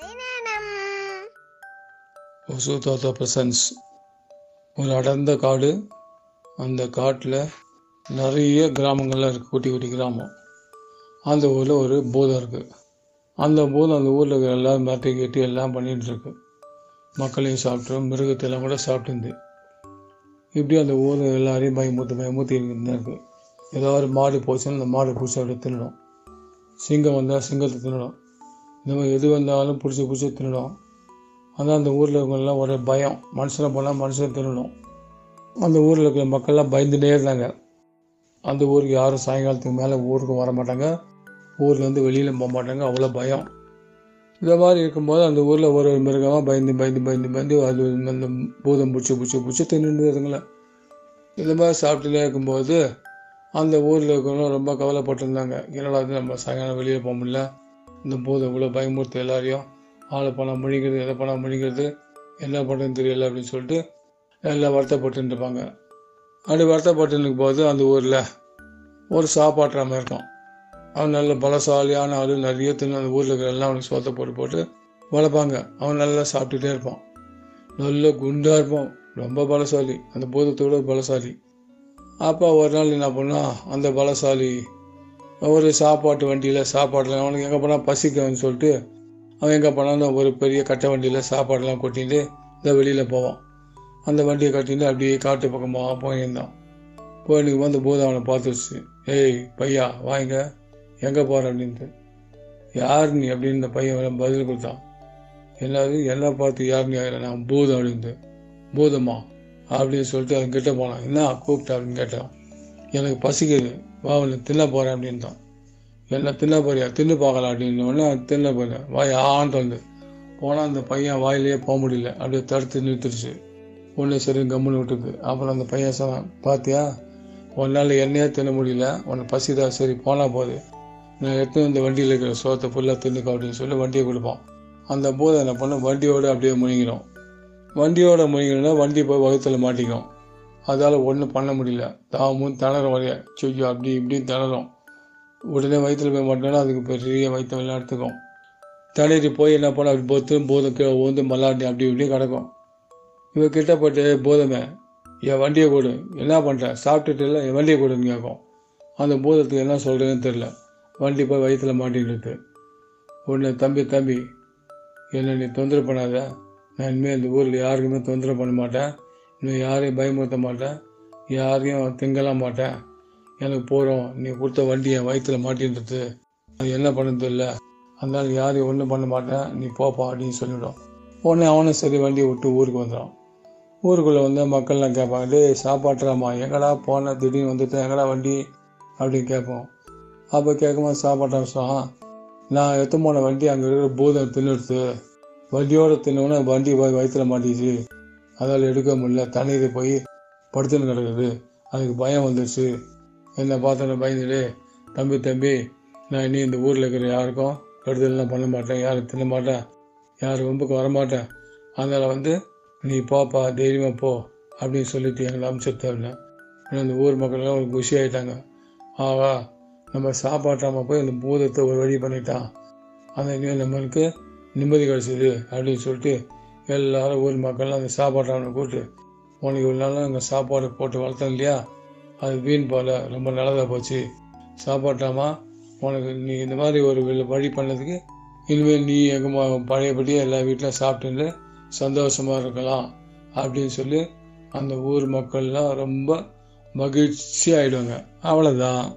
கதை ஒசு தாத்தா பிரசன்ஸ் ஒரு அடர்ந்த காடு அந்த காட்டில் நிறைய கிராமங்கள்லாம் இருக்குது குட்டி குட்டி கிராமம். அந்த ஊரில் ஒரு பூதம் இருக்குது அந்த பூதம் அந்த ஊரில் இருக்கிற எல்லாம் மிரட்டி கட்டி எல்லாம் பண்ணிகிட்டுருக்கு மக்களையும் சாப்பிட்டு மிருகத்தெல்லாம் கூட சாப்பிட்டுருந்து. இப்படி அந்த ஊர் எல்லாரையும் பயமுத்து பயமுத்தி இருக்கு. ஏதாவது ஒரு மாடு போச்சுன்னா அந்த மாடு பிடிச்சி அப்படியே தின்னுடும். சிங்கம் வந்தால் சிங்கத்தை தின்னுடும். இந்த மாதிரி எது வந்தாலும் பிடிச்சி பிடிச்சி தின்னுடும். ஆனால் அந்த ஊரில் இருக்கிறவங்களாம் ஒரே பயம். மனுஷனை போனால் மனுஷனை தின்னணும் அந்த ஊரில் இருக்கிற மக்கள்லாம் பயந்துட்டே இருந்தாங்க. அந்த ஊருக்கு யாரும் சாயங்காலத்துக்கு மேலே ஊருக்கு வர மாட்டாங்க. ஊர்லேருந்து வெளியில் போக மாட்டாங்க. அவ்வளோ பயம். இந்த மாதிரி இருக்கும்போது அந்த ஊரில் ஒரு ஒரு மிருகமாக பயந்து பயந்து பயந்து பயந்து அது அந்த பூதம் பிடிச்சி பிடிச்சி பிடிச்சி தின்னுட்டு இதுங்கள இந்த மாதிரி சாப்பிட்டுட்டே இருக்கும்போது அந்த ஊரில் இருக்கிறவங்க ரொம்ப கவலைப்பட்டிருந்தாங்க. என்னடா வந்து நம்ம சாயங்காலம் வெளியில் போக முடியல? இந்த பூதம் இவ்வளோ பயமுறுத்து எல்லாரையும் ஆளை பணம் முழிக்கிறது எதை பணம் முழிக்கிறது என்ன பண்ணுறது தெரியல அப்படின்னு சொல்லிட்டு எல்லாம் வருத்தப்பட்டு இருப்பாங்க அப்படி வருத்தப்பட்டு இருக்கும் போது அந்த ஊரில் ஒரு சாப்பாட்டுறாம இருக்கும். அவன் நல்ல பலசாலியான ஆளு நிறைய தின்னு அந்த ஊரில் இருக்கிற எல்லாம் அவனுக்கு சோத்தை போட்டு போட்டு வளர்ப்பாங்க. அவன் நல்லா சாப்பிட்டுட்டே இருப்பான். நல்ல குண்டாக இருப்பான். ரொம்ப பலசாலி. அந்த பூதத்தோட பலசாலி. அப்போ ஒரு நாள் என்ன பண்ணால் அந்த பலசாலி ஒரு சாப்பாட்டு வண்டியில் சாப்பாடுலாம் அவனுக்கு எங்கே போனால் பசிக்கும்னு சொல்லிட்டு அவன் எங்கே போனாலும் ஒரு பெரிய கட்டை வண்டியில் சாப்பாடெல்லாம் கொட்டிட்டு இதை வெளியில் போவான். அந்த வண்டியை கட்டிட்டு அப்படியே காட்டு பக்கமாக போயிருந்தான் போயிருக்கும் அந்த பூதம் அவனை பார்த்துருச்சு. ஏய் பையா வாங்க எங்கே போகிற அப்படின்ட்டு. யார் நீ? அப்படின்னு இந்த பையன் பதில் கொடுத்தான். என்னது? என்ன பார்த்து யார் நீ? நான் பூதம் அப்படின்ட்டு. பூதமா? அப்படின்னு சொல்லிட்டு அவன் கிட்ட போனான். என்ன கூப்பிட்டா? அப்படின்னு கேட்டான். எனக்கு பசிக்குது. வா அவனை தின்ன போகிறேன் அப்படின்ட்டான். என்ன தின்ன போறியா? தின்னு பார்க்கலாம் அப்படின்னு உடனே தின்ன போறேன் வாய் ஆண்டு வந்து போனால் அந்த பையன் வாயிலேயே போக முடியல. அப்படியே தடுத்து நிறுத்திடுச்சு. ஒன்று சரி கம்முன்னு விட்டுக்கு அப்புறம் அந்த பையன் சொன்னான் பார்த்தியா உன்னால் என்னையே தின்ன முடியல. உனக்கு பசிதா சரி போனால் போகுது நான் எடுத்து இந்த வண்டியில் இருக்கிற சோத்தை ஃபுல்லாக தின்னுக்க அப்படின்னு சொல்லி வண்டியை கொடுப்பான். அந்த போதை என்ன பண்ண வண்டியோடு அப்படியே முழுங்கிடும். வண்டியோட முழுங்கினா வண்டி போய் வகுத்தில் மாட்டிக்கும். அதால் ஒன்றும் பண்ண முடியல. தாமும் திணறும் வரைய சுய்யோ அப்படி இப்படின்னு திணறும். உடனே வயிற்றுல போய் மாட்டோன்னா அதுக்கு பெரிய வயிற்று விளையாடுத்துக்கும் எடுத்துக்கும். தண்ணீர் போய் என்ன பண்ண அப்படி பொத்து போதும் கீழே ஊந்து மல்லாட்டி அப்படி இப்படி கிடக்கும். இவன் கிட்ட போட்டு போதுமே என் வண்டியை கொடு. என்ன பண்ணுறேன் சாப்பிட்டுட்டு இல்லை என் வண்டியை கொடுன்னு கேட்கும். அந்த பூதத்துக்கு என்ன சொல்கிறதுன்னு தெரில வண்டி போய் வயிற்றுல மாட்டின்னு உடனே தம்பி தம்பி என்னை நீ தொந்தரவு பண்ணாத. நான் இனிமேல் இந்த ஊரில் யாருக்குமே தொந்தரவு பண்ண மாட்டேன். இன்னும் யாரையும் பயமுறுத்த மாட்டேன். யாரையும் திங்கலாம் மாட்டேன். எனக்கு போகிறோம் நீ கொடுத்த வண்டி என் வயிற்றுல மாட்டின்றது. அது என்ன பண்ணுறது இல்லை? அதனால யாரையும் ஒன்றும் பண்ண மாட்டேன். நீ போப்பா அப்படின்னு சொல்லிவிடும் உடனே அவனும் சரி வண்டியை விட்டு ஊருக்கு வந்துடும். ஊருக்குள்ளே வந்து மக்கள்லாம் கேட்பாங்க டே சாப்பாட்டுறாமா எங்கடா போன? திடீர்னு வந்துட்டேன். எங்கடா வண்டி? அப்படின்னு கேட்போம். அப்போ கேட்கும்போது சாப்பாட்டா சொன்னான் நான் எடுத்து போன வண்டி அங்கே இருக்கிற பூதம் தின்னுடுத்து. வண்டியோடு தின்னோன்னே வண்டி போய் வயிற்றுல மாட்டிச்சு அதால் எடுக்க முடியல. தண்ணீர் போய் படுத்துன்னு கிடக்குது. அதுக்கு பயம் வந்துடுச்சு என்னை பார்த்தோன்னே பயந்துட்டு தம்பி தம்பி நான் இனி இந்த ஊரில் இருக்கிற யாருக்கும் கெடுதலாம் பண்ண மாட்டேன். யாரும் தின்ன மாட்டேன். யாரும் வம்புக்கு வரமாட்டேன் அதனால் வந்து நீ போப்பா தைரியமாக போ அப்படின்னு சொல்லிட்டு எங்களை ஏன்னா அந்த ஊர் மக்கள்லாம் ஒரு குஷி ஆகிட்டாங்க ஆவா நம்ம சாப்பாட்டாமல் போய் அந்த பூதத்தை ஒரு வழி பண்ணிட்டான். அந்த இனிமேல் நம்மளுக்கு நிம்மதி கிடச்சிது அப்படின்னு சொல்லிட்டு எல்லாரும் ஊர் மக்கள்லாம் அந்த சாப்பாட்டாமனை கூப்பிட்டு உனக்கு இவ்வளோ நாளும் அங்கே சாப்பாடு போட்டு வளர்த்தோம் இல்லையா? அது வீண் போல ரொம்ப நல்லதாக போச்சு. சாப்பாட்டாமா? உனக்கு நீ இந்த மாதிரி ஒரு வழி பண்ணதுக்கு இனிமேல் நீ எங்கள் பழையபடியே எல்லா வீட்டிலும் சாப்பிட்டுன்னு சந்தோஷமாக இருக்கலாம் அப்படின்னு சொல்லி அந்த ஊர் மக்கள்லாம் ரொம்ப மகிழ்ச்சி ஆகிடுவாங்க அவ்வளோதான்